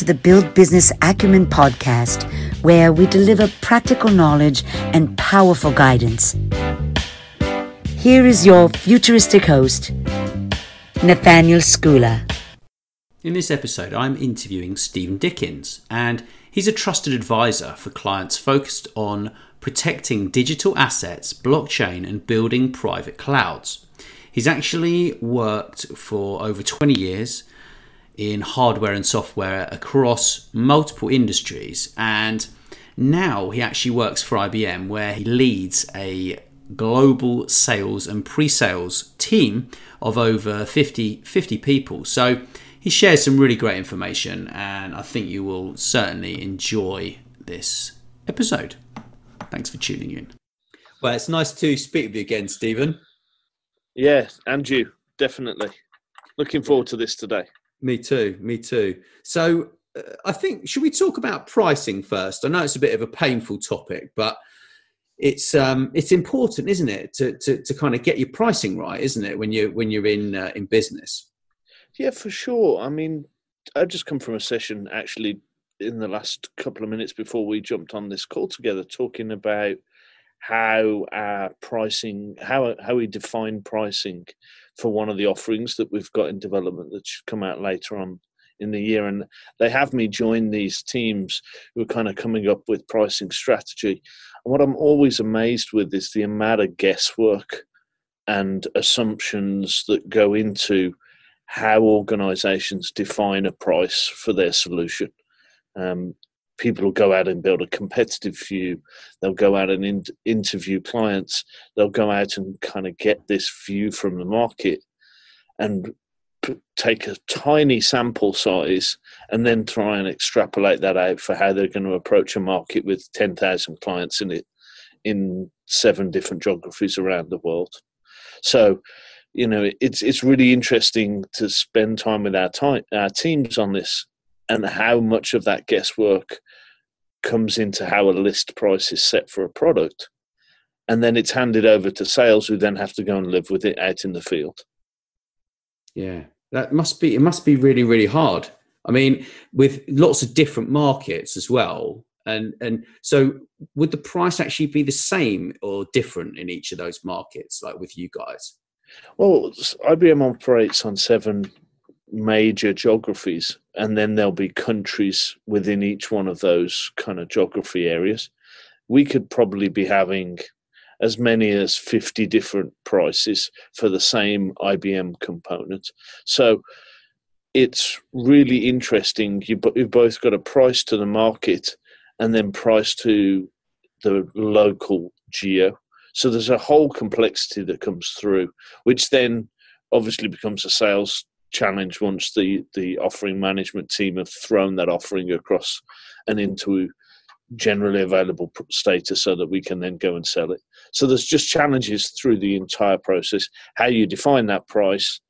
to the Build Business Acumen podcast, where we deliver practical knowledge and powerful guidance. Here is your futuristic host, Nathaniel Schooler. In this episode, I'm interviewing Stephen Dickens, and he's a trusted advisor for clients focused on protecting digital assets, blockchain, and building private clouds. He's actually worked for over 20 years in hardware and software across multiple industries, and now he actually works for IBM, where he leads a global sales and pre sales team of over 50, 50 people. So he shares some really great information, and I think you will certainly enjoy this episode. Thanks for tuning in. Well, it's nice to speak with you again, Stephen. Yeah, and you, definitely. Looking forward to this today. Me too, me too. So, uh, I think, should we talk about pricing first? I know it's a bit of a painful topic, but it's um, it's important, isn't it, to, to, to kind of get your pricing right, isn't it, when you when you're in uh, in business? Yeah, for sure. I mean, I just come from a session actually in the last couple of minutes before we jumped on this call together, talking about how our pricing, how how we define pricing for one of the offerings that we've got in development that should come out later on in the year. And they have me join these teams who are kind of coming up with pricing strategy. And what I'm always amazed with is the amount of guesswork and assumptions that go into how organizations define a price for their solution. Um, people will go out and build a competitive view. They'll go out and in, interview clients. They'll go out and kind of get this view from the market and p- take a tiny sample size and then try and extrapolate that out for how they're going to approach a market with 10,000 clients in it in seven different geographies around the world. So, you know, it's it's really interesting to spend time with our time, our teams on this and how much of that guesswork comes into how a list price is set for a product. And then it's handed over to sales who then have to go and live with it out in the field. Yeah that must be it must be really really hard. I mean with lots of different markets as well and and so would the price actually be the same or different in each of those markets like with you guys? Well ibm operates on seven major geographies, and then there'll be countries within each one of those kind of geography areas. We could probably be having as many as 50 different prices for the same IBM component. So it's really interesting. You, you've both got a price to the market and then price to the local geo. So there's a whole complexity that comes through, which then obviously becomes a sales challenge once the the offering management team have thrown that offering across and into generally available status so that we can then go and sell it. So there's just challenges through the entire process how you define that price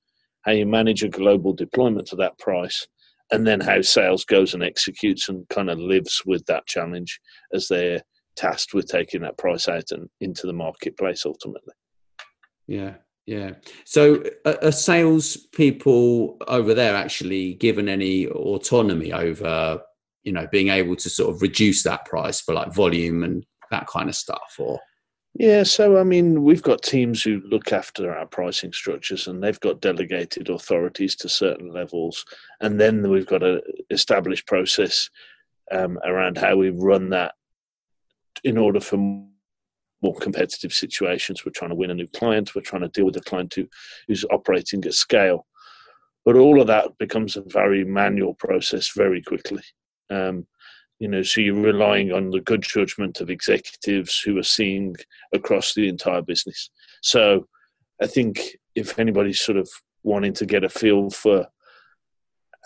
how you manage a global deployment to that price and then how sales goes and executes and kind of lives with that challenge as they're tasked with taking that price out and into the marketplace ultimately. Yeah yeah. So are, are sales people over there actually given any autonomy over, you know, being able to sort of reduce that price for like volume and that kind of stuff or? Yeah, so I mean, we've got teams who look after our pricing structures and they've got delegated authorities to certain levels. And then we've got an established process um, around how we run that in order for more competitive situations. We're trying to win a new client. We're trying to deal with a client who, who's operating at scale. But all of that becomes a very manual process very quickly. Um, you know, so you're relying on the good judgment of executives who are seeing across the entire business. So I think if anybody's sort of wanting to get a feel for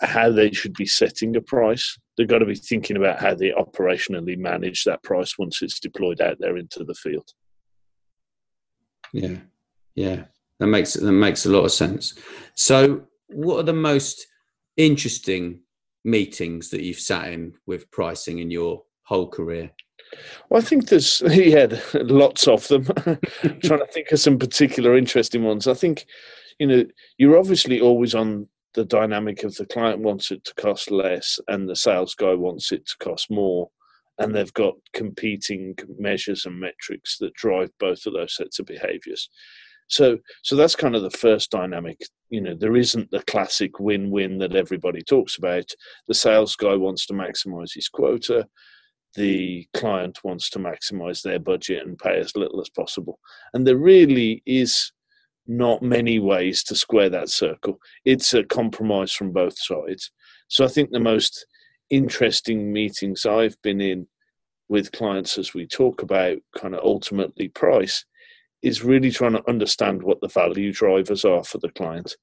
how they should be setting a price, they've got to be thinking about how they operationally manage that price once it's deployed out there into the field. Yeah, yeah, that makes that makes a lot of sense. So, what are the most interesting meetings that you've sat in with pricing in your whole career? Well, I think there's yeah, lots of them. trying to think of some particular interesting ones. I think you know you're obviously always on the dynamic of the client wants it to cost less and the sales guy wants it to cost more. And they've got competing measures and metrics that drive both of those sets of behaviors. So so that's kind of the first dynamic. You know there isn't the classic win-win that everybody talks about. The sales guy wants to maximize his quota. The client wants to maximize their budget and pay as little as possible. And there really is not many ways to square that circle it's a compromise from both sides so i think the most interesting meetings i've been in with clients as we talk about kind of ultimately price is really trying to understand what the value drivers are for the client.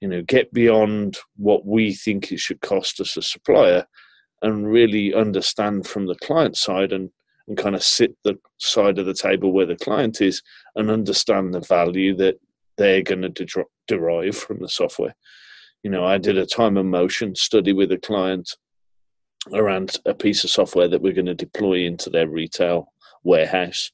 You know, get beyond what we think it should cost us a supplier and really understand from the client side and, and kind of sit the side of the table where the client is and understand the value that they're going to de- derive from the software. You know, I did a time and motion study with a client around a piece of software that we're going to deploy into their retail warehouse.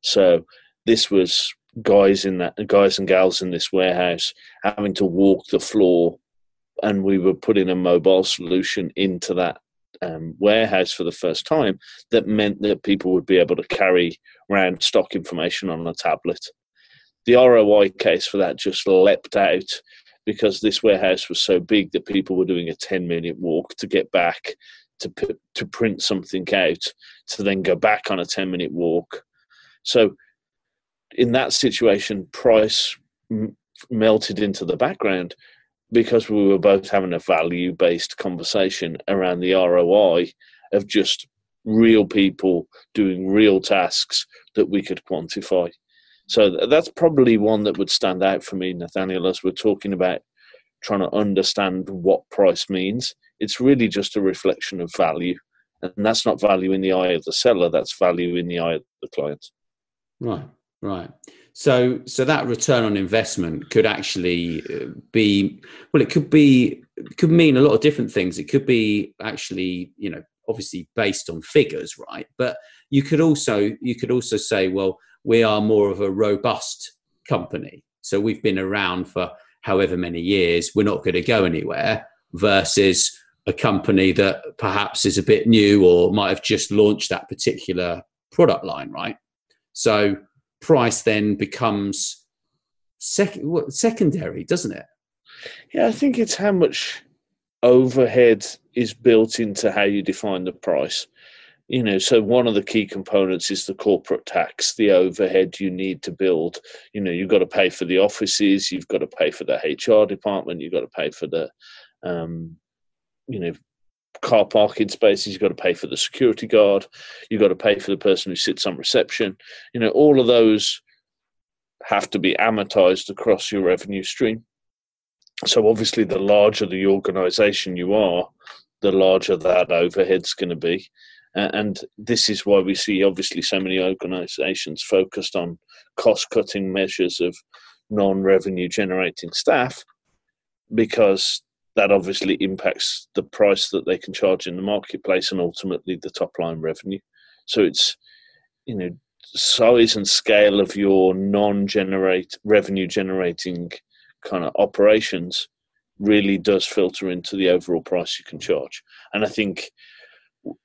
So this was guys in that guys and gals in this warehouse having to walk the floor and we were putting a mobile solution into that um, warehouse for the first time that meant that people would be able to carry around stock information on a tablet the roi case for that just leapt out because this warehouse was so big that people were doing a 10 minute walk to get back to to print something out to then go back on a 10 minute walk so in that situation, price m- melted into the background because we were both having a value based conversation around the ROI of just real people doing real tasks that we could quantify. So that's probably one that would stand out for me, Nathaniel, as we're talking about trying to understand what price means. It's really just a reflection of value. And that's not value in the eye of the seller, that's value in the eye of the client. Right. Right. So, so that return on investment could actually uh, be well. It could be could mean a lot of different things. It could be actually, you know, obviously based on figures, right? But you could also you could also say, well, we are more of a robust company, so we've been around for however many years. We're not going to go anywhere. Versus a company that perhaps is a bit new or might have just launched that particular product line, right? So price then becomes sec- secondary, doesn't it? Yeah, I think it's how much overhead is built into how you define the price. You know, so one of the key components is the corporate tax, the overhead you need to build. You know, you've got to pay for the offices, you've got to pay for the HR department, you've got to pay for the, um, you know, car parking spaces, you've got to pay for the security guard, you've got to pay for the person who sits on reception. You know, all of those have to be amortized across your revenue stream. So obviously, the larger the organization you are, the larger that overhead's going to be. And this is why we see obviously so many organizations focused on cost cutting measures of non revenue generating staff because that obviously impacts the price that they can charge in the marketplace and ultimately the top line revenue. So it's you know size and scale of your non-generate revenue generating kind of operations really does filter into the overall price you can charge. And I think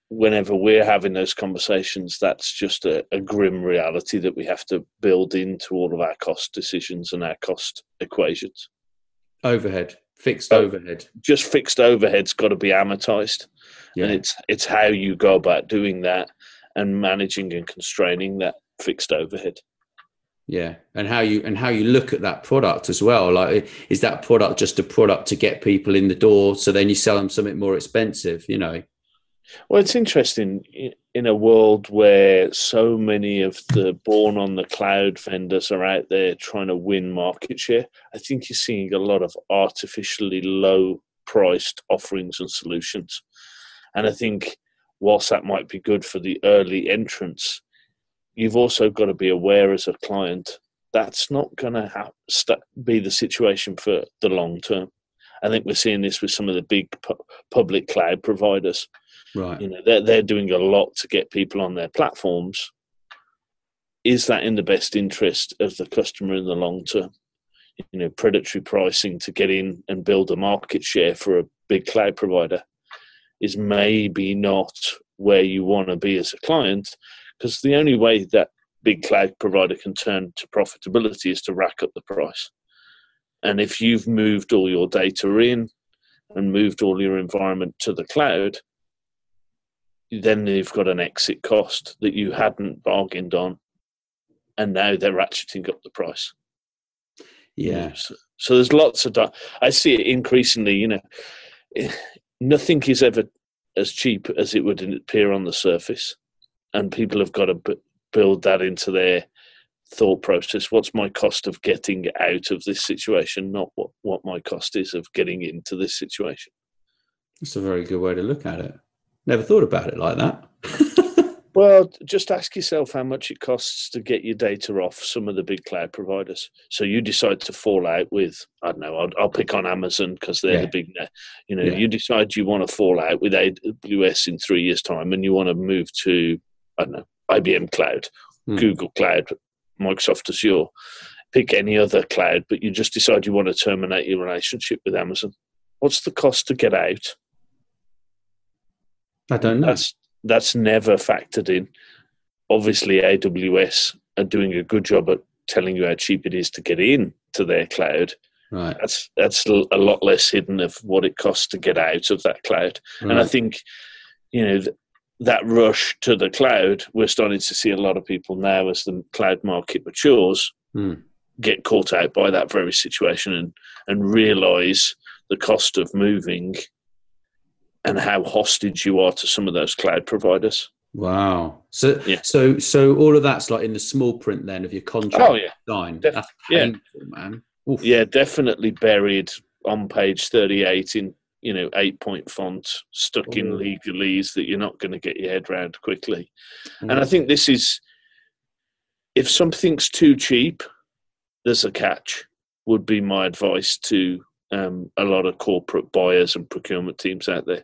whenever we're having those conversations, that's just a, a, grim reality that we have to build into all of our cost decisions and our cost equations. Overhead fixed oh, overhead. Just fixed overhead's got to be amortized, yeah. and it's it's how you go about doing that and managing and constraining that fixed overhead. Yeah, and how you and how you look at that product as well. Like, is that product just a product to get people in the door, so then you sell them something more expensive? You know. Well, it's interesting in a world where so many of the born on the cloud vendors are out there trying to win market share. I think you're seeing a lot of artificially low priced offerings and solutions. And I think whilst that might be good for the early entrants, you've also got to be aware as a client that's not going to have, st- be the situation for the long term. I think we're seeing this with some of the big pu- public cloud providers Right. You know, they're they're doing a lot to get people on their platforms. Is that in the best interest of the customer in the long term? you know predatory pricing to get in and build a market share for a big cloud provider is maybe not where you want to be as a client because the only way that big cloud provider can turn to profitability is to rack up the price and if you've moved all your data in and moved all your environment to the cloud then they've got an exit cost that you hadn't bargained on and now they're ratcheting up the price yeah. So, so there's lots of. I see it increasingly. You know, nothing is ever as cheap as it would appear on the surface, and people have got to b- build that into their thought process. What's my cost of getting out of this situation? Not what what my cost is of getting into this situation. That's a very good way to look at it. Never thought about it like that. Well, just ask yourself how much it costs to get your data off some of the big cloud providers. So you decide to fall out with, I don't know, I'll, I'll pick on Amazon because they're yeah. the big, you know, yeah. you decide you want to fall out with AWS in three years' time and you want to move to, I don't know, IBM Cloud, hmm. Google Cloud, Microsoft Azure. Pick any other cloud, but you just decide you want to terminate your relationship with Amazon. What's the cost to get out? I don't know. That's that's never factored in. Obviously, AWS are doing a good job at telling you how cheap it is to get in to their cloud. Right. That's that's a lot less hidden of what it costs to get out of that cloud. Right. And I think, you know, that rush to the cloud, we're starting to see a lot of people now as the cloud market matures, mm. get caught out by that very situation and and realize the cost of moving and how hostage you are to some of those cloud providers. Wow. So yeah. so so all of that's like in the small print then of your contract oh, yeah. sign. Def- that's painful, yeah. man. Oof. Yeah, definitely buried on page 38 in you know eight point font stuck Ooh. in legalese that you're not going to get your head around quickly. Mm. And I think this is if something's too cheap, there's a catch. Would be my advice to um, a lot of corporate buyers and procurement teams out there.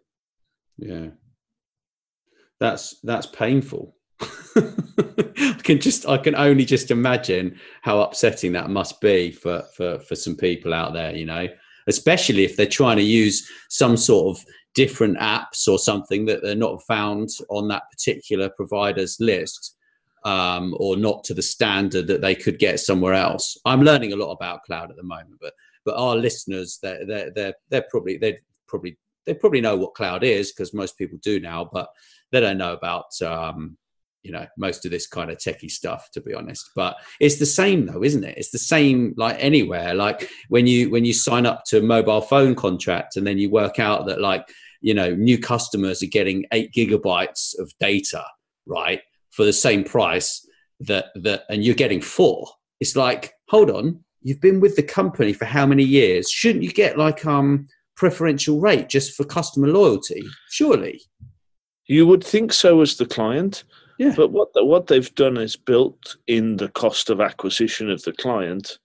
Yeah, that's that's painful. I can just I can only just imagine how upsetting that must be for for for some people out there. You know, especially if they're trying to use some sort of different apps or something that they're not found on that particular provider's list um, or not to the standard that they could get somewhere else. I'm learning a lot about cloud at the moment, but but our listeners, they're they're they're, they're probably they probably they probably know what cloud is because most people do now, but they don't know about um, you know most of this kind of techie stuff to be honest. But it's the same though isn't it? It's the same like anywhere. Like when you when you sign up to a mobile phone contract and then you work out that like you know new customers are getting eight gigabytes of data right for the same price that that and you're getting four it's like hold on you've been with the company for how many years? Shouldn't you get like um preferential rate just for customer loyalty? Surely. You would think so as the client. Yeah. But what the, what they've done is built in the cost of acquisition of the client.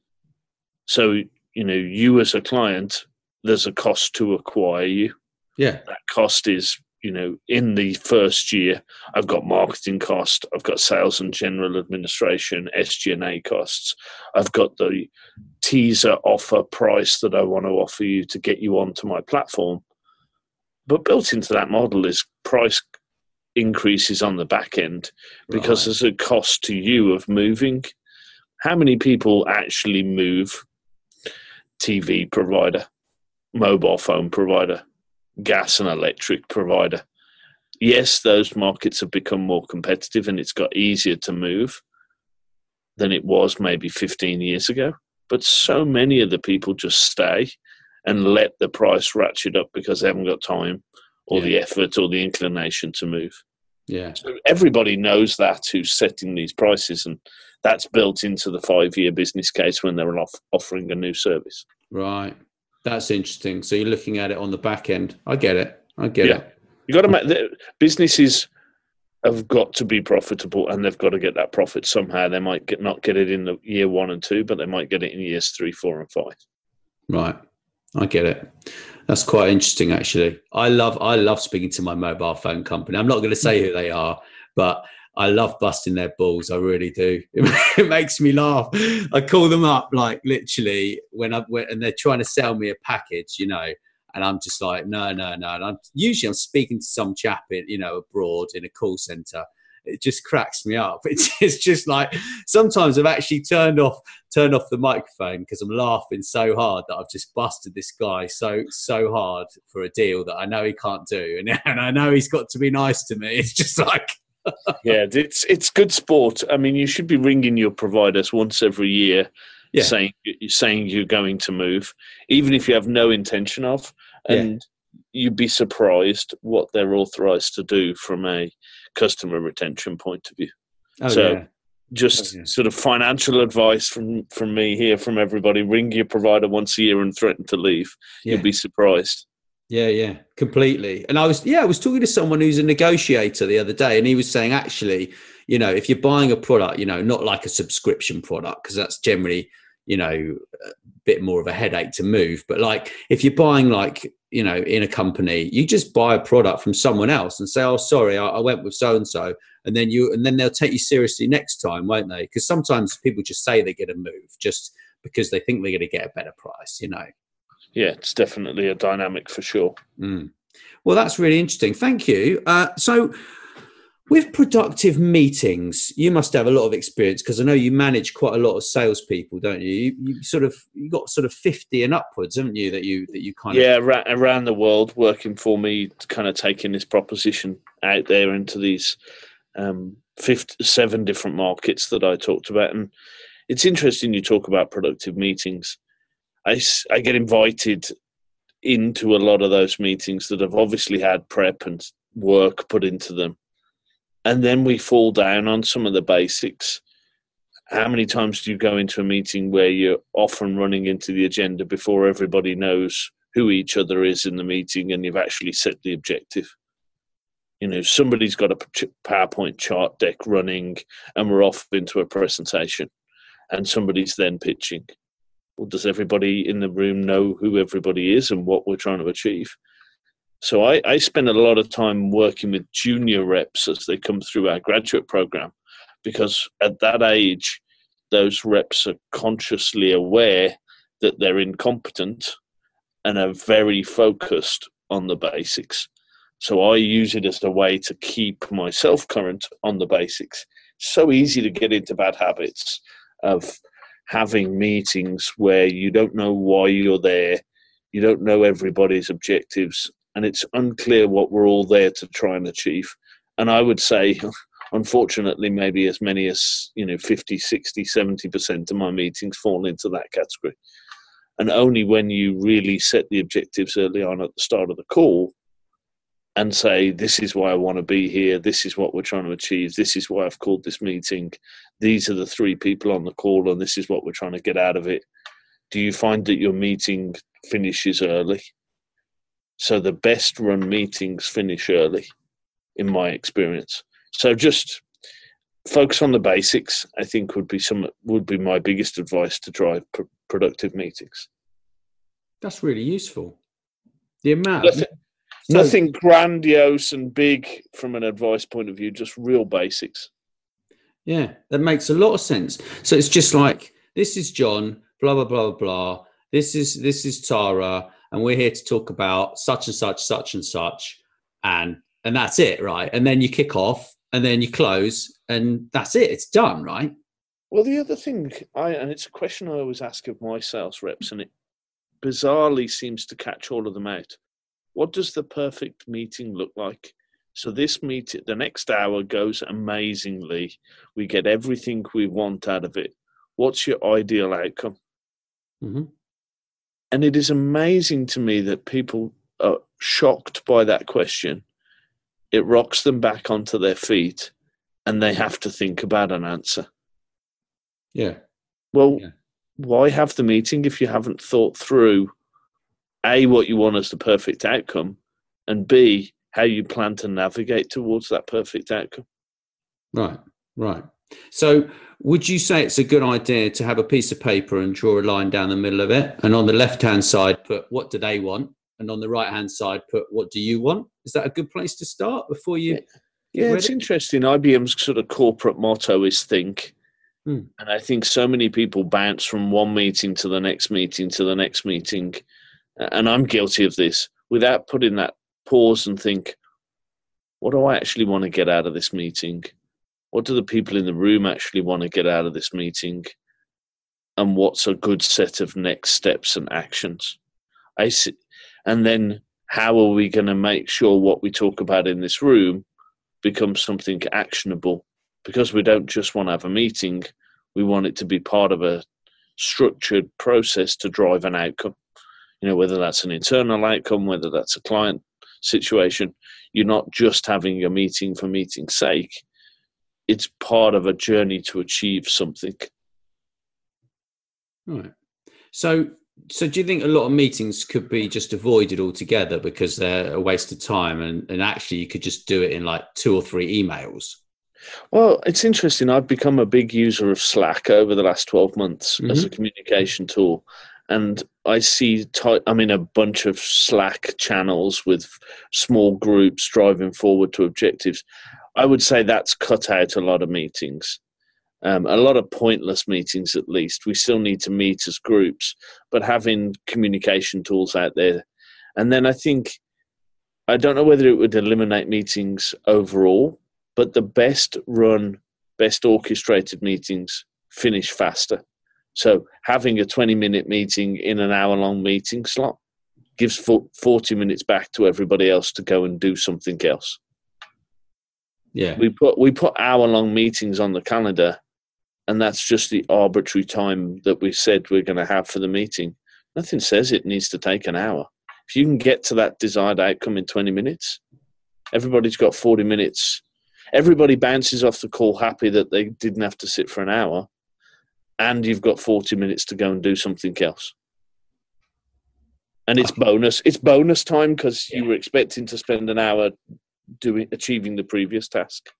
So, you know, you as a client, there's a cost to acquire you. Yeah. That cost is you know, in the first year, I've got marketing cost, I've got sales and general administration, SG&A costs, I've got the teaser offer price that I want to offer you to get you onto my platform. But built into that model is price increases on the back end because right. there's a cost to you of moving. How many people actually move TV provider, mobile phone provider? Gas and electric provider. Yes, those markets have become more competitive and it's got easier to move than it was maybe 15 years ago. But so many of the people just stay and let the price ratchet up because they haven't got time or yeah. the effort or the inclination to move. Yeah. So everybody knows that who's setting these prices, and that's built into the five year business case when they're off- offering a new service. Right. That's interesting. So you're looking at it on the back end. I get it. I get yeah. it. You got to make the businesses have got to be profitable and they've got to get that profit somehow. They might get not get it in the year one and two, but they might get it in years three, four, and five. Right. I get it. That's quite interesting actually. I love I love speaking to my mobile phone company. I'm not going to say who they are, but I love busting their balls. I really do. It, makes me laugh. I call them up like literally when I when, and they're trying to sell me a package, you know, and I'm just like, no, no, no. And I'm usually I'm speaking to some chap in, you know, abroad in a call center. It just cracks me up. It's, it's just like sometimes I've actually turned off turned off the microphone because I'm laughing so hard that I've just busted this guy so so hard for a deal that I know he can't do, and, and I know he's got to be nice to me. It's just like yeah, it's it's good sport. I mean, you should be ringing your providers once every year, yeah. saying saying you're going to move, even if you have no intention of, and yeah. you'd be surprised what they're authorised to do from a customer retention point of view. Oh, so. Yeah. Just oh, sort of financial advice from from me here from everybody. Ring your provider once a year and threaten to leave. You'll be surprised. Yeah, yeah, completely. And I was, yeah, I was talking to someone who's a negotiator the other day, and he was saying, actually, you know, if you're buying a product, you know, not like a subscription product, because that's generally, you know, a bit more of a headache to move. But like, if you're buying, like, you know, in a company, you just buy a product from someone else and say, oh, sorry, I, I went with so and so, and then you, and then they'll take you seriously next time, won't they? Because sometimes people just say they're going to move just because they think they're going to get a better price, you know yeah, it's definitely a dynamic for sure. Mm. Well, that's really interesting. Thank you. Uh, so, with productive meetings, you must have a lot of experience because I know you manage quite a lot of salespeople, don't you? you? You, sort of you got sort of fifty and upwards, haven't you? That you that you kind yeah, of yeah around the world working for me, kind of taking this proposition out there into these um, seven different markets that I talked about, and it's interesting you talk about productive meetings I, I get invited into a lot of those meetings that have obviously had prep and work put into them. And then we fall down on some of the basics. How many times do you go into a meeting where you're often running into the agenda before everybody knows who each other is in the meeting and you've actually set the objective? You know, somebody's got a PowerPoint chart deck running and we're off into a presentation and somebody's then pitching well, does everybody in the room know who everybody is and what we're trying to achieve? So I, I spend a lot of time working with junior reps as they come through our graduate program because at that age, those reps are consciously aware that they're incompetent and are very focused on the basics. So I use it as a way to keep myself current on the basics. So easy to get into bad habits of having meetings where you don't know why you're there, you don't know everybody's objectives, and it's unclear what we're all there to try and achieve. And I would say, unfortunately, maybe as many as you know, 50, 60, 70% of my meetings fall into that category. And only when you really set the objectives early on at the start of the call and say, This is why I want to be here. This is what we're trying to achieve. This is why I've called this meeting. These are the three people on the call, and this is what we're trying to get out of it. Do you find that your meeting finishes early? So, the best run meetings finish early, in my experience. So, just focus on the basics, I think, would be some would be my biggest advice to drive pr- productive meetings. That's really useful. The amount. So, Nothing grandiose and big from an advice point of view, just real basics. Yeah, that makes a lot of sense. So it's just like this is John, blah blah blah blah. This is this is Tara, and we're here to talk about such and such, such and such, and and that's it, right? And then you kick off, and then you close, and that's it. It's done, right? Well, the other thing, I and it's a question I always ask of my sales reps, and it bizarrely seems to catch all of them out what does the perfect meeting look like? So this meeting, the next hour goes amazingly. We get everything we want out of it. What's your ideal outcome? Mm-hmm. And it is amazing to me that people are shocked by that question. It rocks them back onto their feet and they have to think about an answer. Yeah. Well, yeah. why have the meeting if you haven't thought through a what you want as the perfect outcome, and b how you plan to navigate towards that perfect outcome. Right, right. So, would you say it's a good idea to have a piece of paper and draw a line down the middle of it, and on the left hand side put what do they want, and on the right hand side put what do you want? Is that a good place to start before you? Yeah, it's interesting. IBM's sort of corporate motto is think. Hmm. And I think so many people bounce from one meeting to the next meeting to the next meeting. And I'm guilty of this without putting that pause and think, what do I actually want to get out of this meeting? What do the people in the room actually want to get out of this meeting? And what's a good set of next steps and actions? I see, and then how are we going to make sure what we talk about in this room becomes something actionable? Because we don't just want to have a meeting, we want it to be part of a structured process to drive an outcome. You know, whether that's an internal outcome, whether that's a client situation, you're not just having a meeting for meeting's sake. It's part of a journey to achieve something. Right. So, so do you think a lot of meetings could be just avoided altogether because they're a waste of time, and, and actually you could just do it in like two or three emails? Well, it's interesting. I've become a big user of Slack over the last 12 months as mm-hmm. a communication tool. And I see, I'm in a bunch of Slack channels with small groups driving forward to objectives. I would say that's cut out a lot of meetings, um, a lot of pointless meetings at least. We still need to meet as groups, but having communication tools out there. And then I think, I don't know whether it would eliminate meetings overall, but the best run, best orchestrated meetings finish faster. So having a 20 minute meeting in an hour long meeting slot gives 40 minutes back to everybody else to go and do something else. Yeah. We put we put hour long meetings on the calendar and that's just the arbitrary time that we said we're going to have for the meeting. Nothing says it needs to take an hour. If you can get to that desired outcome in 20 minutes, everybody's got 40 minutes. Everybody bounces off the call happy that they didn't have to sit for an hour and you've got 40 minutes to go and do something else and it's bonus it's bonus time because you were expecting to spend an hour doing achieving the previous task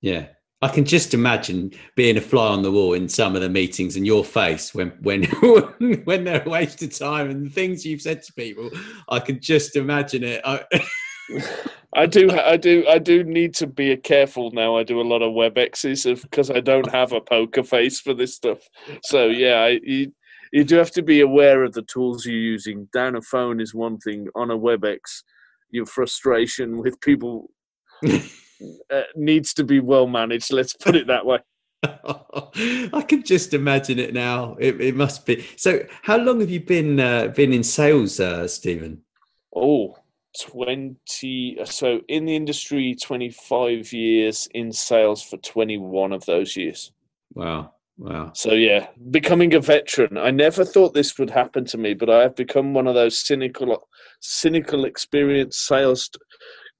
Yeah. I can just imagine being a fly on the wall in some of the meetings and your face when when when they're a waste of time and the things you've said to people. I can just imagine it. I, I do, I do, I do need to be careful now. I do a lot of WebExes because I don't have a poker face for this stuff. So yeah, I, you you do have to be aware of the tools you're using. Down a phone is one thing. On a WebEx, your frustration with people uh, needs to be well managed. Let's put it that way. I can just imagine it now. It, it must be. So, how long have you been uh, been in sales, uh, Stephen? Oh, 20 so in the industry 25 years in sales for 21 of those years. Wow, wow. so yeah becoming a veteran. I never thought this would happen to me but i have become one of those cynical cynical experienced sales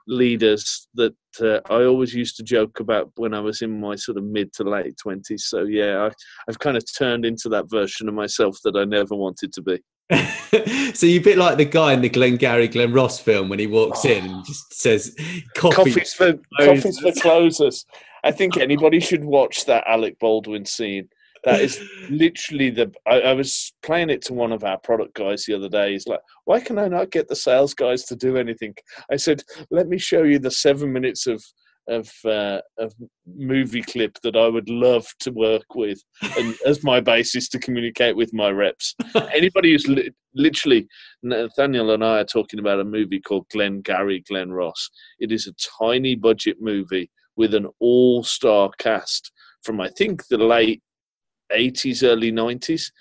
leaders that uh, i always used to joke about when i was in my sort of mid to late 20s so yeah I, i've kind of turned into that version of myself that i never wanted to be so you're a bit like the guy in the Glengarry Glen Ross film when he walks in and just says coffee. coffees for coffees for closers. I think anybody should watch that Alec Baldwin scene. That is literally the. I, I, was playing it to one of our product guys the other day. He's like, "Why can I not get the sales guys to do anything?" I said, "Let me show you the seven minutes of of uh, of movie clip that I would love to work with, and as my basis to communicate with my reps. Anybody who's li- literally Nathaniel and I are talking about a movie called Glengarry Glen Ross. It is a tiny budget movie with an all star cast from I think the late eighties, early nineties.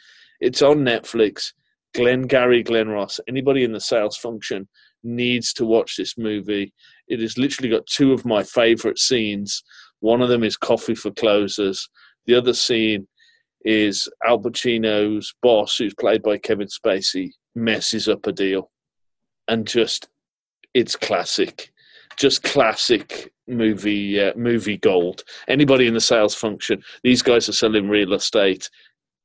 It's on Netflix. Glengarry Glen Ross. Anybody in the sales function needs to watch this movie. It has literally got two of my favorite scenes. One of them is Coffee for Closers. The other scene is Al Pacino's boss, who's played by Kevin Spacey, messes up a deal. And just, it's classic. Just classic movie uh, movie gold. Anybody in the sales function, these guys are selling real estate.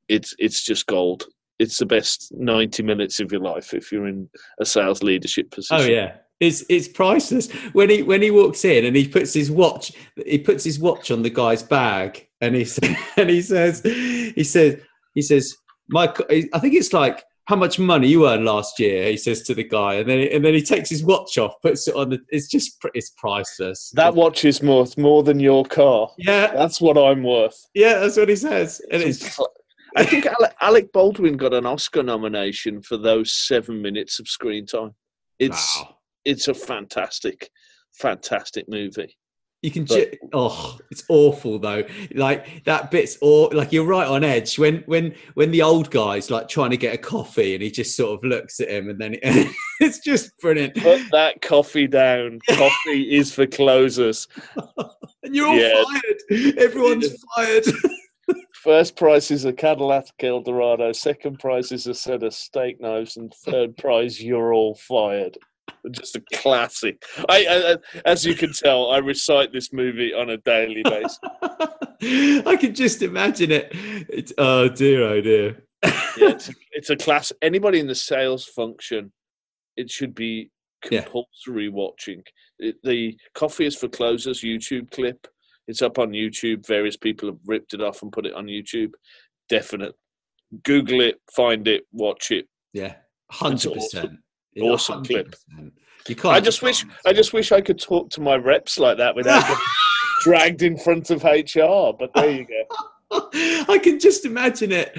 It's it's just gold it's the best 90 minutes of your life if you're in a sales leadership oh, position. Oh yeah. It's it's priceless. When he when he walks in and he puts his watch he puts his watch on the guy's bag and he and he says he says he says my I think it's like how much money you earned last year? He says to the guy, and then and then he takes his watch off, puts it on the. It's just it's priceless. That watch is worth more than your car. Yeah, That's what I'm worth. yeah, that's what he says, and it's I think Alec Baldwin got an Oscar nomination for those seven minutes of screen time. It's wow. it's a fantastic, fantastic movie. You can, But- ju- oh, it's awful though. Like that bit's, or like you're right on edge when when when the old guy's like trying to get a coffee and he just sort of looks at him and then it's just brilliant. Put that coffee down. Coffee is for closers. And you're all Yeah. fired. Everyone's fired. First prize is a Cadillac Eldorado. Second prize is a set of steak knives, and third prize you're all fired. Just a classic. I, I, as you can tell, I recite this movie on a daily basis. I can just imagine it. It's oh dear, oh dear. yeah, it's, a, it's a class. Anybody in the sales function, it should be Yeah. compulsory watching. It, the Coffee is for Closers YouTube clip. It's up on YouTube. Various people have ripped it off and put it on YouTube. Definite. Google it, find it, watch it. Yeah, hundred percent. Awesome clip. You can't. I just wish. I just wish I could talk to my reps like that without getting dragged in front of HR. But there you go. I can just imagine it.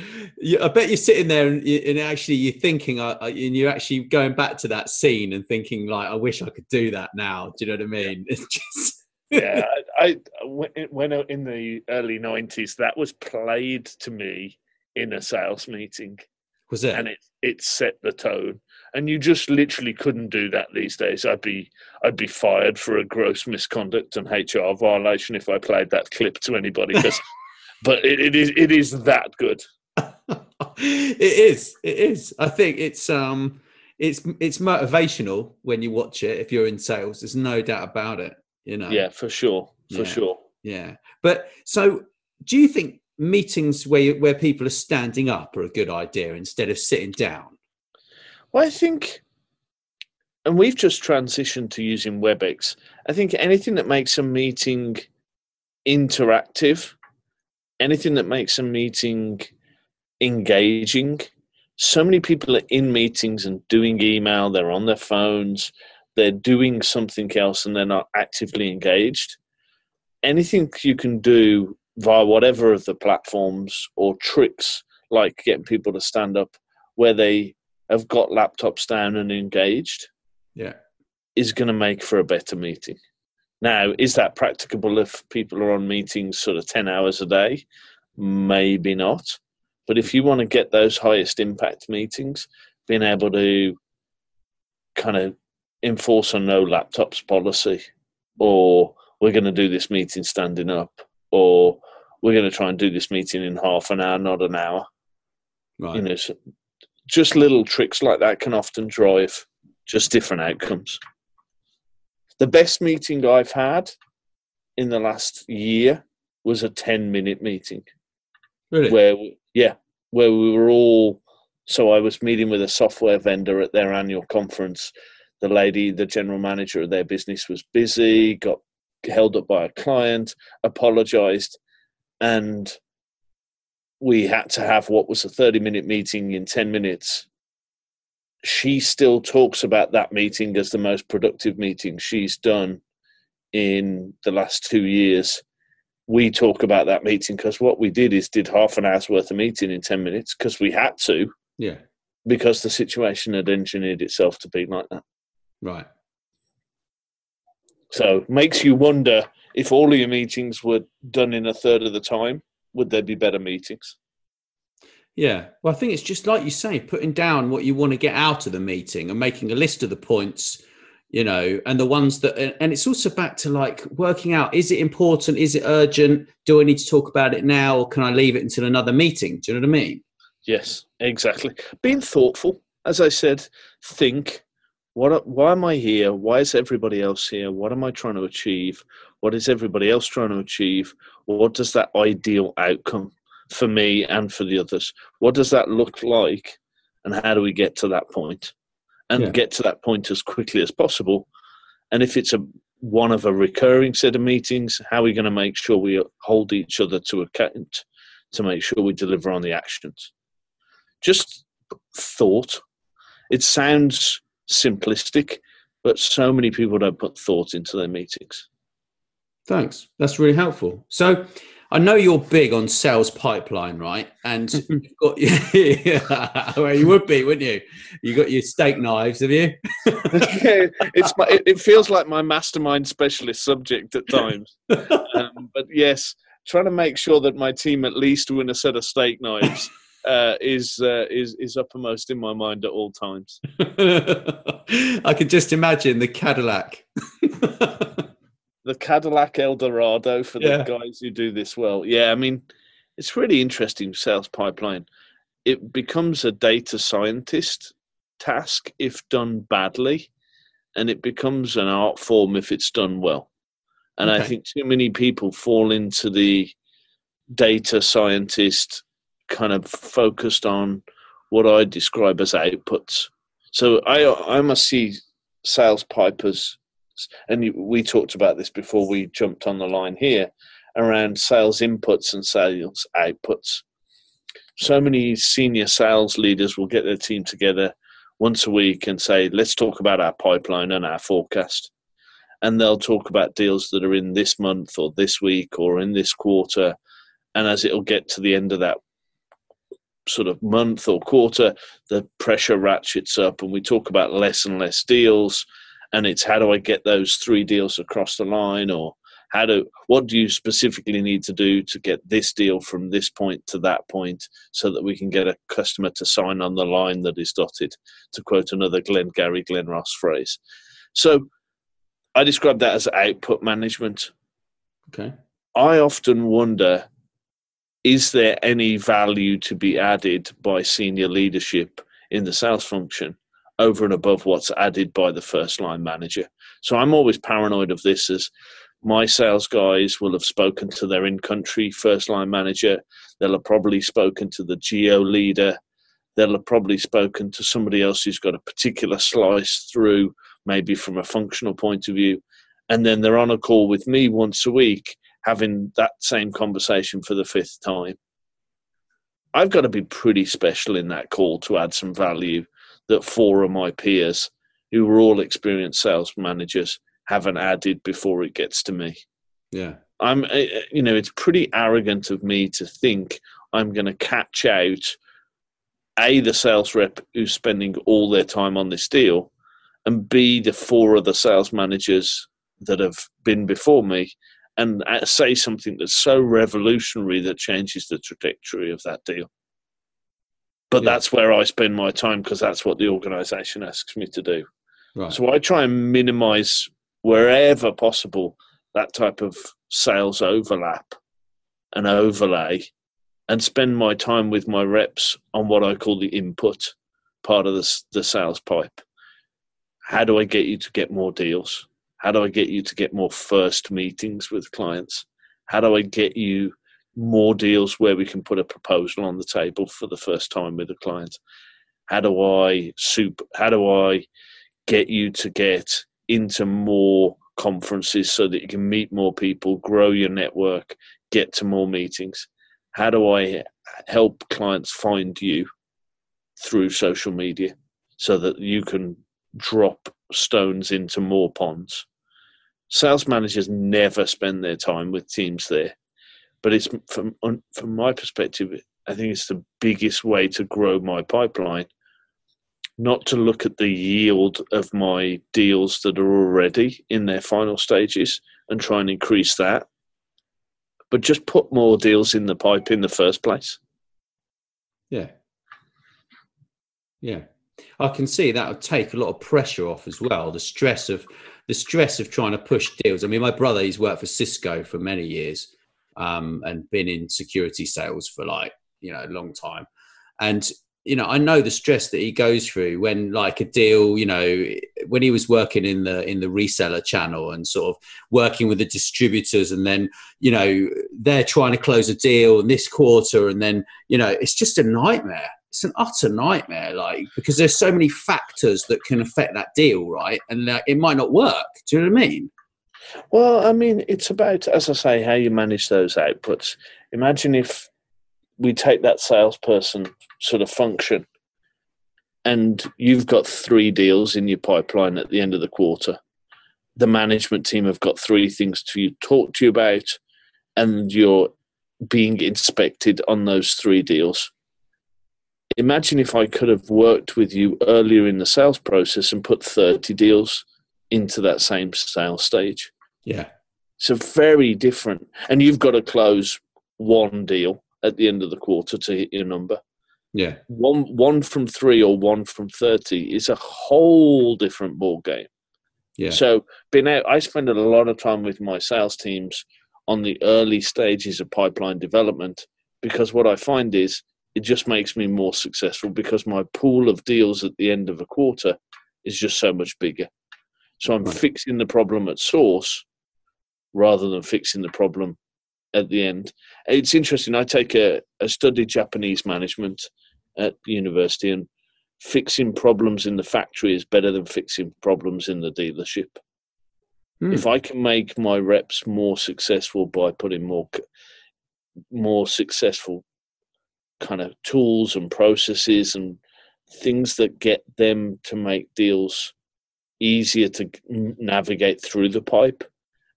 I bet you're sitting there and, and actually you're thinking, uh, uh, and you're actually going back to that scene and thinking, like, I wish I could do that now. Do you know what I mean? It's just, yeah, I, when when in the early nineties, that was played to me in a sales meeting, was it? and it it set the tone. And you just literally couldn't do that these days. I'd be I'd be fired for a gross misconduct and HR violation if I played that clip to anybody. 'cause- but it, it is it is that good. it is. It is. I think it's um, it's it's motivational when you watch it. If you're in sales, there's no doubt about it. You know. Yeah, for sure, for Yeah. sure. Yeah. But so, do you think meetings where you, where people are standing up are a good idea instead of sitting down? Well, I think, and we've just transitioned to using WebEx. I think anything that makes a meeting interactive, anything that makes a meeting engaging. So many people are in meetings and doing email, they're on their phones, they're doing something else and they're not actively engaged. Anything you can do via whatever of the platforms or tricks like getting people to stand up where they have got laptops down and engaged Yeah. is going to make for a better meeting. Now, is that practicable if people are on meetings sort of 10 hours a day? Maybe not. But if you want to get those highest impact meetings, being able to kind of enforce a no laptops policy, or we're going to do this meeting standing up, or we're going to try and do this meeting in half an hour, not an hour. Right. You know, so just little tricks like that can often drive just different outcomes. The best meeting I've had in the last year was a 10 minute meeting really? where, we- yeah, where we were all. So I was meeting with a software vendor at their annual conference. The lady, the general manager of their business, was busy, got held up by a client, apologized, and we had to have what was a 30 minute meeting in 10 minutes. She still talks about that meeting as the most productive meeting she's done in the last two years. We talk about that meeting because what we did is did half an hour's worth of meeting in 10 minutes because we had to, yeah. because the situation had engineered itself to be like that. Right. So makes you wonder if all of your meetings were done in a third of the time, would there be better meetings? Yeah. Well, I think it's just like you say, putting down what you want to get out of the meeting and making a list of the points, you know, and the ones that, and it's also back to like working out is it important? Is it urgent? Do I need to talk about it now or can I leave it until another meeting? Do you know what I mean? Yes, exactly. Being thoughtful, as I said, think what why am I here? Why is everybody else here? What am I trying to achieve? What is everybody else trying to achieve? What does that ideal outcome for me and for the others? What does that look like? And how do we get to that point? And Yeah. get to that point as quickly as possible. And if it's a one of a recurring set of meetings, how are we going to make sure we hold each other to account to make sure we deliver on the actions? just thought. It sounds simplistic, but so many people don't put thought into their meetings. Thanks. That's really helpful. So I know you're big on sales pipeline, right? And you've got yeah, well, you would be, wouldn't you? You got your steak knives, have you? yeah, it's my, it, feels like my mastermind specialist subject at times. Um, but yes, trying to make sure that my team at least win a set of steak knives uh, is uh, is is uppermost in my mind at all times. I could just imagine the Cadillac. the Cadillac Eldorado for the yeah. guys who do this well. Yeah, I mean, it's really interesting sales pipeline. It becomes a data scientist task if done badly, and it becomes an art form if it's done well. And okay. I think too many people fall into the data scientist kind of focused on what I describe as outputs. So I I must see sales pipers, and we talked about this before we jumped on the line here around sales inputs and sales outputs. So many senior sales leaders will get their team together once a week and say, "Let's talk about our pipeline and our forecast." And they'll talk about deals that are in this month or this week or in this quarter. And as it'll get to the end of that sort of month or quarter, the pressure ratchets up, and we talk about less and less deals. And it's how do I get those three deals across the line, or how do what do you specifically need to do to get this deal from this point to that point, so that we can get a customer to sign on the line that is dotted, to quote another Glengarry Glen Ross phrase. So I describe that as output management. Okay. I often wonder is there any value to be added by senior leadership in the sales function over and above what's added by the first line manager? So I'm always paranoid of this as my sales guys will have spoken to their in country first line manager. They'll have probably spoken to the geo leader. They'll have probably spoken to somebody else who's got a particular slice through, maybe from a functional point of view. And then they're on a call with me once a week having that same conversation for the fifth time. I've got to be pretty special in that call to add some value that four of my peers, who were all experienced sales managers, haven't added before it gets to me. Yeah. I'm, eh, eh, you know, it's pretty arrogant of me to think I'm going to catch out A, the sales rep who's spending all their time on this deal, and B, the four other sales managers that have been before me and uh, say something that's so revolutionary that changes the trajectory of that deal. But yeah. that's where I spend my time because that's what the organization asks me to do. Right. So I try and minimize wherever possible that type of sales overlap and overlay and spend my time with my reps on what I call the input part of the, the sales pipe. How do I get you to get more deals? How do I get you to get more first meetings with clients? How do I get you more deals where we can put a proposal on the table for the first time with a client? How do I soup? How do I get you to get into more conferences so that you can meet more people, grow your network, get to more meetings? How do I help clients find you through social media so that you can drop stones into more ponds? Sales managers never spend their time with teams there. But it's from from my perspective, I think it's the biggest way to grow my pipeline. Not to look at the yield of my deals that are already in their final stages and try and increase that, but just put more deals in the pipe in the first place. Yeah. Yeah. I can see that would take a lot of pressure off as well. The stress of the stress of trying to push deals. I mean, my brother, he's worked for Cisco for many years um, and been in security sales for like, you know, a long time. And, you know, I know the stress that he goes through when like a deal, you know, when he was working in the in the reseller channel and sort of working with the distributors and then, you know, they're trying to close a deal in this quarter and then, you know, it's just a nightmare it's an utter nightmare, like because there's so many factors that can affect that deal, right? And uh, it might not work. Do you know what I mean? Well, I mean, it's about, as I say, how you manage those outputs. Imagine if we take that salesperson sort of function and you've got three deals in your pipeline at the end of the quarter. The management team have got three things to talk to you about, and you're being inspected on those three deals. Imagine if I could have worked with you earlier in the sales process and put 30 deals into that same sales stage. Yeah. So very different. And you've got to close one deal at the end of the quarter to hit your number. Yeah. One one from three or one from thirty is a whole different ball game. Yeah. So being out I spend a lot of time with my sales teams on the early stages of pipeline development because what I find is it just makes me more successful because my pool of deals at the end of a quarter is just so much bigger. So I'm Right. fixing the problem at source rather than fixing the problem at the end. It's interesting. I take a, I studied Japanese management at university, and fixing problems in the factory is better than fixing problems in the dealership. Hmm. If I can make my reps more successful by putting more, more successful kind of tools and processes and things that get them to make deals easier to navigate through the pipe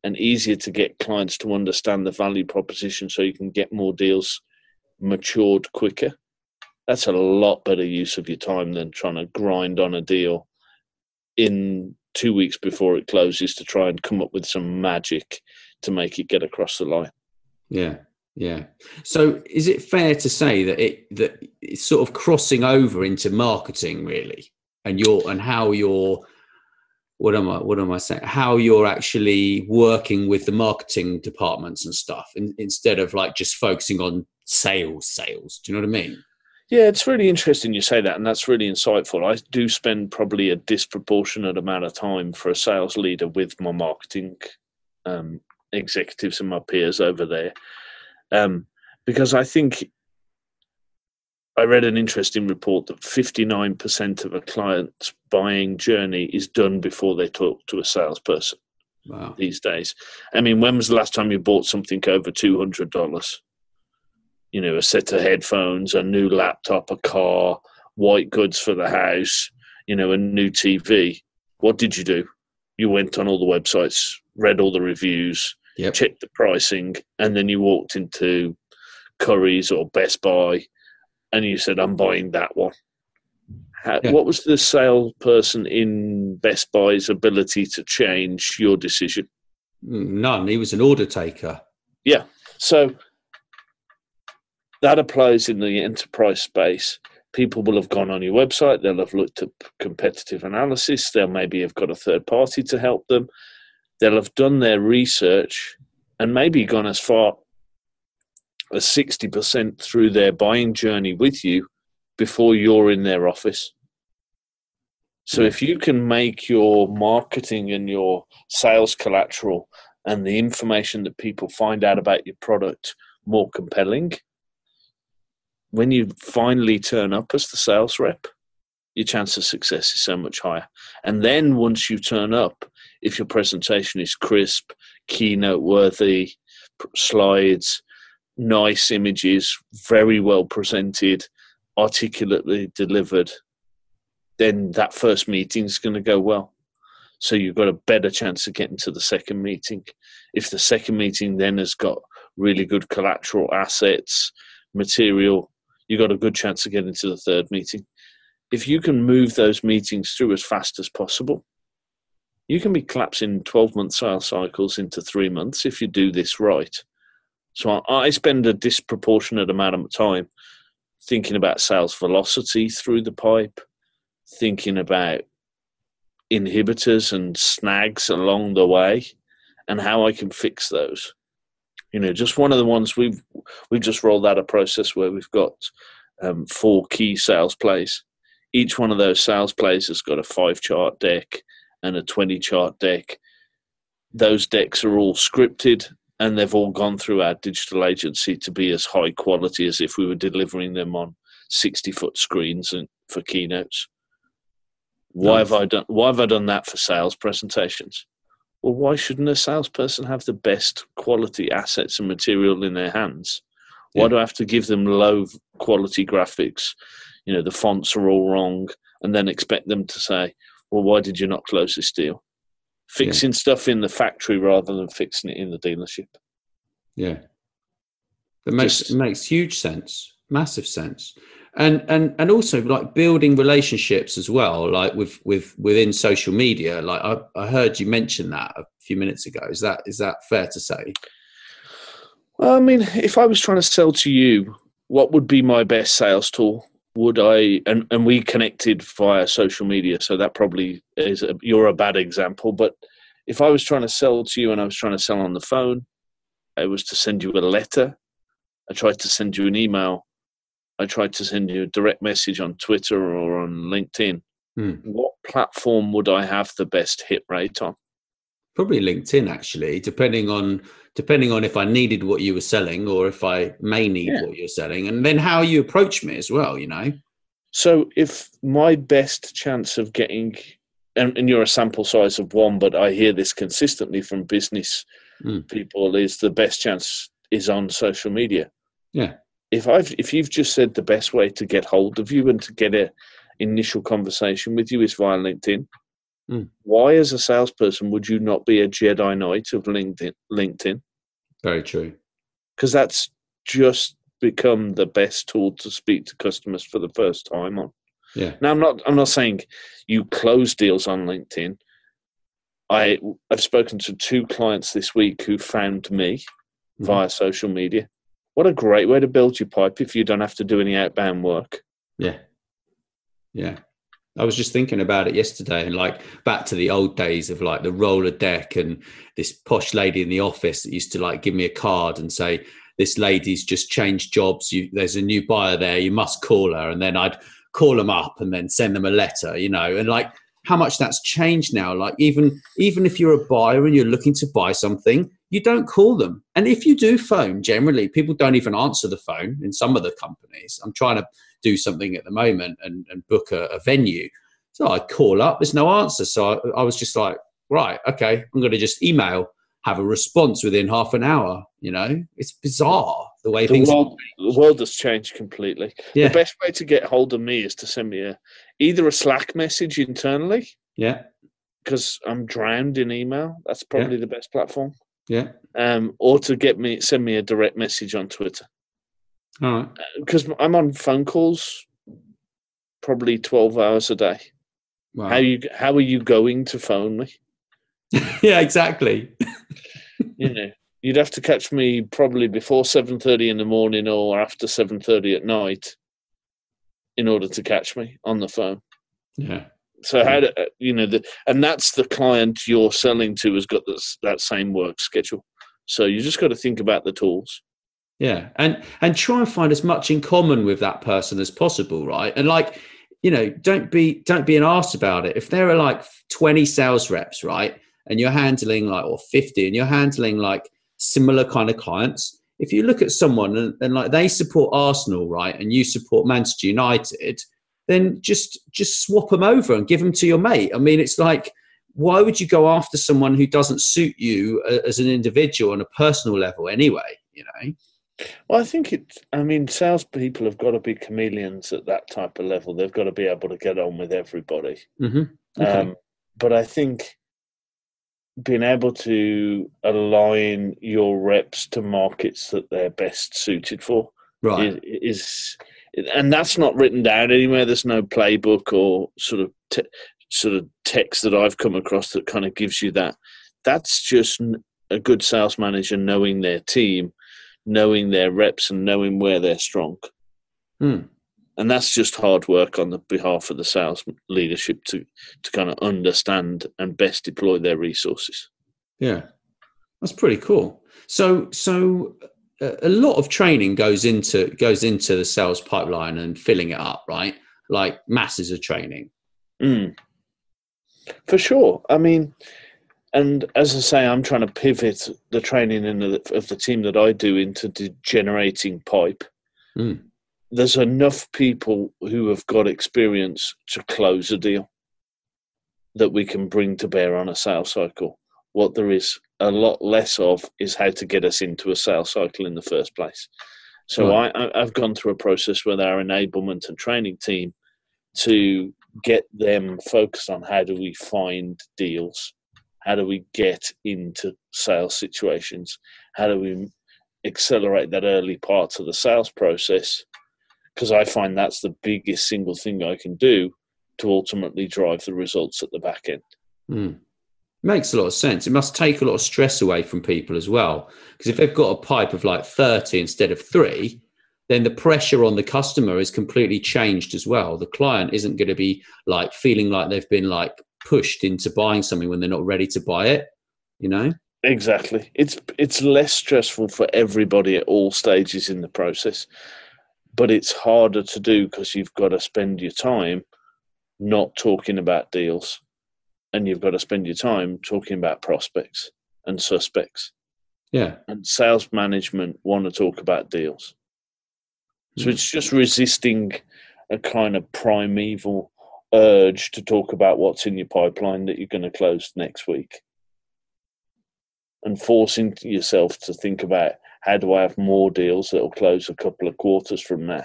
and easier to get clients to understand the value proposition so you can get more deals matured quicker. That's a lot better use of your time than trying to grind on a deal in two weeks before it closes to try and come up with some magic to make it get across the line. Yeah, yeah. So, is it fair to say that it that it's sort of crossing over into marketing, really, and your and how you're what am I what am I saying? How you're actually working with the marketing departments and stuff, in, instead of like just focusing on sales, sales. Do you know what I mean? Yeah, it's really interesting you say that, and that's really insightful. I do spend probably a disproportionate amount of time for a sales leader with my marketing um, executives and my peers over there, um, because I think I read an interesting report that 59% of a client's buying journey is done before they talk to a salesperson Wow. these days. I mean, when was the last time you bought something over two hundred dollars? You know, a set of headphones, a new laptop, a car, white goods for the house. You know, a new TV. What did you do? You went on all the websites, read all the reviews, Yep. checked the pricing, and then you walked into Currys or Best Buy, and you said, "I'm buying that one." How, Yeah. What was the salesperson in Best Buy's ability to change your decision? None. He was an order taker. Yeah. So that applies in the enterprise space. People will have gone on your website, they'll have looked at competitive analysis, they'll maybe have got a third party to help them, they'll have done their research and maybe gone as far as 60% through their buying journey with you before you're in their office. So hmm. if you can make your marketing and your sales collateral and the information that people find out about your product more compelling, when you finally turn up as the sales rep, your chance of success is so much higher. And then once you turn up, if your presentation is crisp, keynote worthy, slides, nice images, very well presented, articulately delivered, then that first meeting is going to go well. So you've got a better chance of getting to the second meeting. If the second meeting then has got really good collateral assets, material, you've got a good chance of getting to the third meeting. If you can move those meetings through as fast as possible, you can be collapsing 12 month sales cycles into three months if you do this right. So I, I spend a disproportionate amount of time thinking about sales velocity through the pipe, thinking about inhibitors and snags along the way and how I can fix those. You know, just one of the ones we've we've just rolled out a process where we've got um, four key sales plays. Each one of those sales plays has got a five chart deck and a 20 chart deck. Those decks are all scripted and they've all gone through our digital agency to be as high quality as if we were delivering them on 60 foot screens and for keynotes. Why Nice. have I done why have I done that for sales presentations? Well, why shouldn't a salesperson have the best quality assets and material in their hands? Why Yeah. do I have to give them low quality graphics? You know, the fonts are all wrong. and then expect them to say, "Well, why did you not close this deal?" Fixing stuff in the factory rather than fixing it in the dealership. Yeah, that makes Just- makes huge sense, massive sense, and and and also like building relationships as well, like with with within social media. Like I, I heard you mention that a few minutes ago. Is that is that fair to say? Well, I mean, if I was trying to sell to you, what would be my best sales tool? Would I and, and we connected via social media, so that probably is a, you're a bad example. But if I was trying to sell to you and I was trying to sell on the phone, I was to send you a letter. I tried to send you an email. I tried to send you a direct message on Twitter or on LinkedIn. Hmm. What platform would I have the best hit rate on? Probably LinkedIn, actually, depending on depending on if I needed what you were selling or if I may need Yeah. what you're selling, and then how you approach me as well. You know. So if my best chance of getting, and, and you're a sample size of one, but I hear this consistently from business Mm. people, is the best chance is on social media. Yeah. If I've if you've just said the best way to get hold of you and to get a initial conversation with you is via LinkedIn, Mm. why as a salesperson would you not be a Jedi Knight of LinkedIn? LinkedIn Very true. because that's just become the best tool to speak to customers for the first time on. Yeah. Now I'm not I'm not saying you close deals on LinkedIn. I I've spoken to two clients this week who found me Mhm. via social media. What a great way to build your pipe if you don't have to do any outbound work. Yeah. Yeah. I was just thinking about it yesterday and like back to the old days of like the Rolodex and this posh lady in the office that used to like give me a card and say, This lady's just changed jobs. You, there's a new buyer there. You must call her. And then I'd call them up and then send them a letter, you know, and like how much that's changed now. Like even even if you're a buyer and you're looking to buy something, you don't call them. And if you do phone, generally people don't even answer the phone in some of the companies. I'm trying to do something at the moment and, and book a, a venue. So I call up, there's no answer. So I, I was just like, right, okay, I'm going to just email, have a response within half an hour. You know, it's bizarre the way The things. world, the world has changed completely. yeah, The best way to get hold of me is to send me a either a Slack message internally yeah, because I'm drowned in email. That's probably the best platform. yeah. Um, or to get me send me a direct message on Twitter All right. because I'm on phone calls probably twelve hours a day. Wow. How you how are you going to phone me? yeah, exactly. You know, you'd have to catch me probably before seven thirty in the morning or after seven thirty at night in order to catch me on the phone. Yeah, So how do uh, you know the and that's the client you're selling to has got this, that same work schedule. So you just got to think about the tools. Yeah, and and try and find as much in common with that person as possible, right? And like, you know, don't be don't be an ass about it. If there are like twenty sales reps, right, and you're handling like or fifty, and you're handling like similar kind of clients. If you look at someone and, and like they support Arsenal, right, and you support Manchester United, then just just swap them over and give them to your mate. I mean, it's like why would you go after someone who doesn't suit you uh, as an individual on a personal level anyway? You know. Well, I think it. I mean, salespeople have got to be chameleons at that type of level. They've got to be able to get on with everybody. Mm-hmm. Okay. Um, but I think being able to align your reps to markets that they're best suited for right. is, is and that's not written down anywhere. There's no playbook or sort of te- sort of text that I've come across that kind of gives you that. That's just a good sales manager knowing their team, knowing their reps, and knowing where they're strong. Hmm. And that's just hard work on the behalf of the sales leadership to to kind of understand and best deploy their resources. Yeah. That's pretty cool. So so a a lot of training goes into goes into the sales pipeline and filling it up, right? Like masses of training. Mm. For sure. I mean, and as I say, I'm trying to pivot the training in the, of the team that I do into generating pipe. Mm. There's enough people who have got experience to close a deal that we can bring to bear on a sales cycle. What there is a lot less of is how to get us into a sales cycle in the first place. So Right. I, I, I've gone through a process with our enablement and training team to get them focused on how do we find deals, how do we get into sales situations, how do we accelerate that early part of the sales process because I find that's the biggest single thing I can do to ultimately drive the results at the back end. Mm. Makes a lot of sense. It must take a lot of stress away from people as well. Because if they've got a pipe of like 30 instead of three, then the pressure on the customer is completely changed as well. The client isn't going to be like feeling like they've been like pushed into buying something when they're not ready to buy it, you know? Exactly. It's it's less stressful for everybody at all stages in the process, but it's harder to do because you've got to spend your time not talking about deals, and you've got to spend your time talking about prospects and suspects. Yeah. And sales management want to talk about deals. So hmm. it's just resisting a kind of primeval urge to talk about what's in your pipeline that you're going to close next week and forcing yourself to think about how do I have more deals that will close a couple of quarters from now.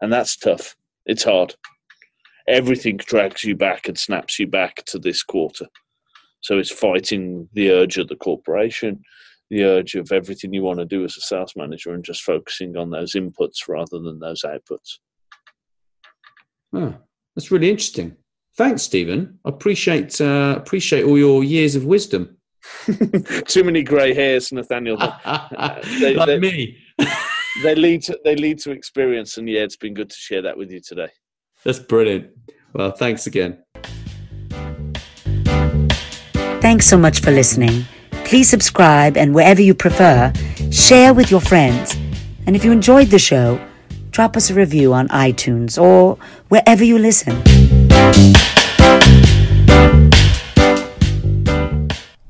And that's tough. It's hard. Everything drags you back and snaps you back to this quarter. So it's fighting the urge of the corporation, the urge of everything you want to do as a sales manager and just focusing on those inputs rather than those outputs. Oh, that's really interesting. Thanks, Stephen. I appreciate uh, appreciate all your years of wisdom. Too many grey hairs, Nathaniel. Uh, they, like they, me. they lead to they lead to experience, and yeah, it's been good to share that with you today. That's brilliant. Well, thanks again. Thanks so much for listening. Please subscribe and wherever you prefer, share with your friends. And if you enjoyed the show, drop us a review on iTunes or wherever you listen.